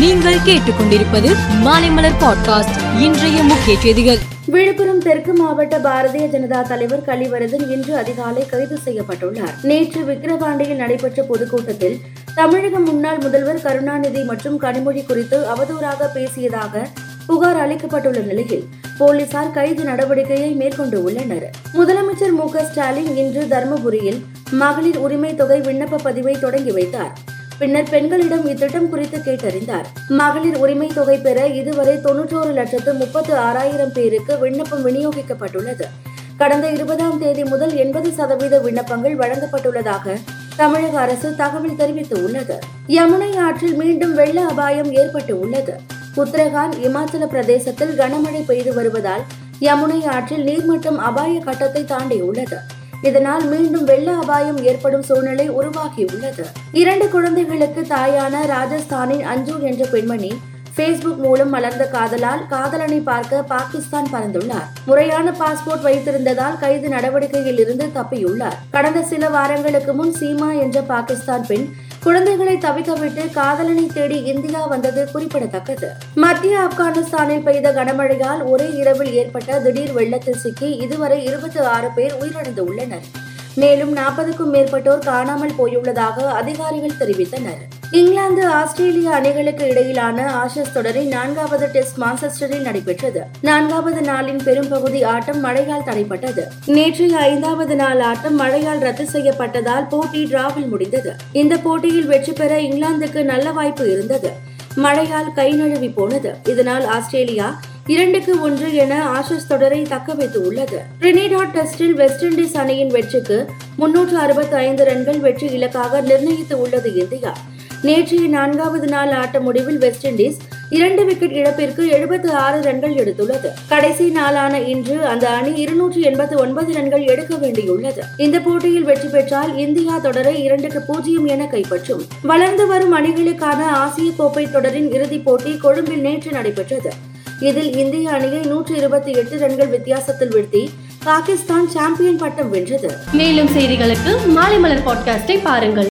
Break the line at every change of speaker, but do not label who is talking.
நீங்கள் கேட்டுக்கொண்டிருப்பது மாலைமலர் பாட்காஸ்ட் இன்றைய முக்கிய செய்திகள்.
விழுப்புரம் தெற்கு மாவட்ட பாரதிய ஜனதா தலைவர் கலிவரதன் இன்று அதிகாலை கைது செய்யப்பட்டுள்ளார். நேற்று விக்கிரவாண்டியில் நடைபெற்ற பொதுக்கூட்டத்தில் தமிழக முன்னாள் முதல்வர் கருணாநிதி மற்றும் கனிமொழி குறித்து அவதூறாக பேசியதாக புகார் அளிக்கப்பட்டுள்ள நிலையில் போலீசார் கைது நடவடிக்கையை மேற்கொண்டு உள்ளனர். முதலமைச்சர் மு ஸ்டாலின் இன்று தருமபுரியில் மகளிர் உரிமை தொகை விண்ணப்ப பதிவை தொடங்கி வைத்தார். பின்னர் பெண்களிடம் இத்திட்டம் குறித்து கேட்டறிந்தார். மகளிர் உரிமை தொகை பெற இதுவரை தொன்னூற்றோரு லட்சத்து முப்பத்து ஆறாயிரம் பேருக்கு விண்ணப்பம் விநியோகிக்கப்பட்டுள்ளது. கடந்த இருபதாம் தேதி முதல் எண்பது சதவீத விண்ணப்பங்கள் வழங்கப்பட்டுள்ளதாக தமிழக அரசு தகவல் தெரிவித்து உள்ளது யமுனை ஆற்றில் மீண்டும் வெள்ள அபாயம் ஏற்பட்டு உள்ளது. உத்தரகாண்ட் இமாச்சல பிரதேசத்தில் கனமழை பெய்து வருவதால் யமுனை ஆற்றில் நீர்மட்டம் அபாய கட்டத்தை தாண்டியுள்ளது. இதனால் மீண்டும் வெள்ள அபாயம் ஏற்படும் சூழ்நிலை உருவாகியுள்ளது. இரண்டு குழந்தைகளுக்கு தாயான ராஜஸ்தானின் அஞ்சு என்ற பெண்மணி பேஸ்புக் மூலம் மலர்ந்த காதலால் காதலனை பார்க்க பாகிஸ்தான் பறந்துள்ளார். முறையான பாஸ்போர்ட் வைத்திருந்ததால் கைது நடவடிக்கையில் இருந்து தப்பியுள்ளார். கடந்த சில வாரங்களுக்கு முன் சீமா என்ற பாகிஸ்தான் பெண் குழந்தைகளை தவிக்கவிட்டு காதலனை தேடி இந்தியா வந்தது குறிப்பிடத்தக்கது. மத்திய ஆப்கானிஸ்தானில் பெய்த கனமழையால் ஒரே இரவில் ஏற்பட்ட திடீர் வெள்ளத்தில் சிக்கி இதுவரை இருபத்தி ஆறு பேர் உயிரிழந்து உள்ளனர் மேலும் நாற்பதுக்கும் மேற்பட்டோர் காணாமல் போயுள்ளதாக அதிகாரிகள் தெரிவித்தனர். இங்கிலாந்து ஆஸ்திரேலிய அணிகளுக்கு இடையிலான ஆஷஸ் தொடரின் நான்காவது டெஸ்ட் மான்செஸ்டரில் நடைபெற்றது. நான்காவது நாளின் பெரும்பகுதி ஆட்டம் மழையால் தடைப்பட்டது நேற்றைய ஐந்தாவது நாள் ஆட்டம் மழையால் ரத்து செய்யப்பட்டதால் போட்டி டிராவில் முடிந்தது. இந்த போட்டியில் வெற்றி பெற இங்கிலாந்துக்கு நல்ல வாய்ப்பு இருந்தது. மழையால் கை நழுவி போனது. இதனால் ஆஸ்திரேலியா இரண்டுக்கு ஒன்று என ஆஷஸ் தொடரை தக்க வைத்து உள்ளது. ட்ரினிடாட் டெஸ்டில் வெஸ்ட் இண்டீஸ் அணியின் வெற்றிக்கு முன்னூற்று அறுபத்தி ஐந்து ரன்கள் வெற்றி இலக்காக நிர்ணயித்து உள்ளது இந்தியா. நேற்றைய நான்காவது நாள் ஆட்ட முடிவில் வெஸ்ட் இண்டீஸ் இரண்டு விக்கெட் இழப்பிற்கு எழுபத்து ஆறு ரன்கள் எடுத்துள்ளது. கடைசி நாளான இன்று அந்த அணி இருநூற்றி எண்பத்து ஒன்பது ரன்கள் எடுக்க வேண்டியுள்ளது. இந்த போட்டியில் வெற்றி பெற்றால் இந்தியா தொடரை இரண்டுக்கு பூஜ்ஜியம் என கைப்பற்றும். வளர்ந்து வரும் அணிகளுக்கான ஆசிய கோப்பை தொடரின் இறுதிப் போட்டி கொழும்பில் நேற்று நடைபெற்றது. இதில் இந்திய அணியை நூற்று இருபத்தி எட்டு ரன்கள் வித்தியாசத்தில் வீழ்த்தி பாகிஸ்தான் சாம்பியன் பட்டம் வென்றது.
மேலும் செய்திகளுக்கு மாலை மலர் பாட்காஸ்டை பாருங்கள்.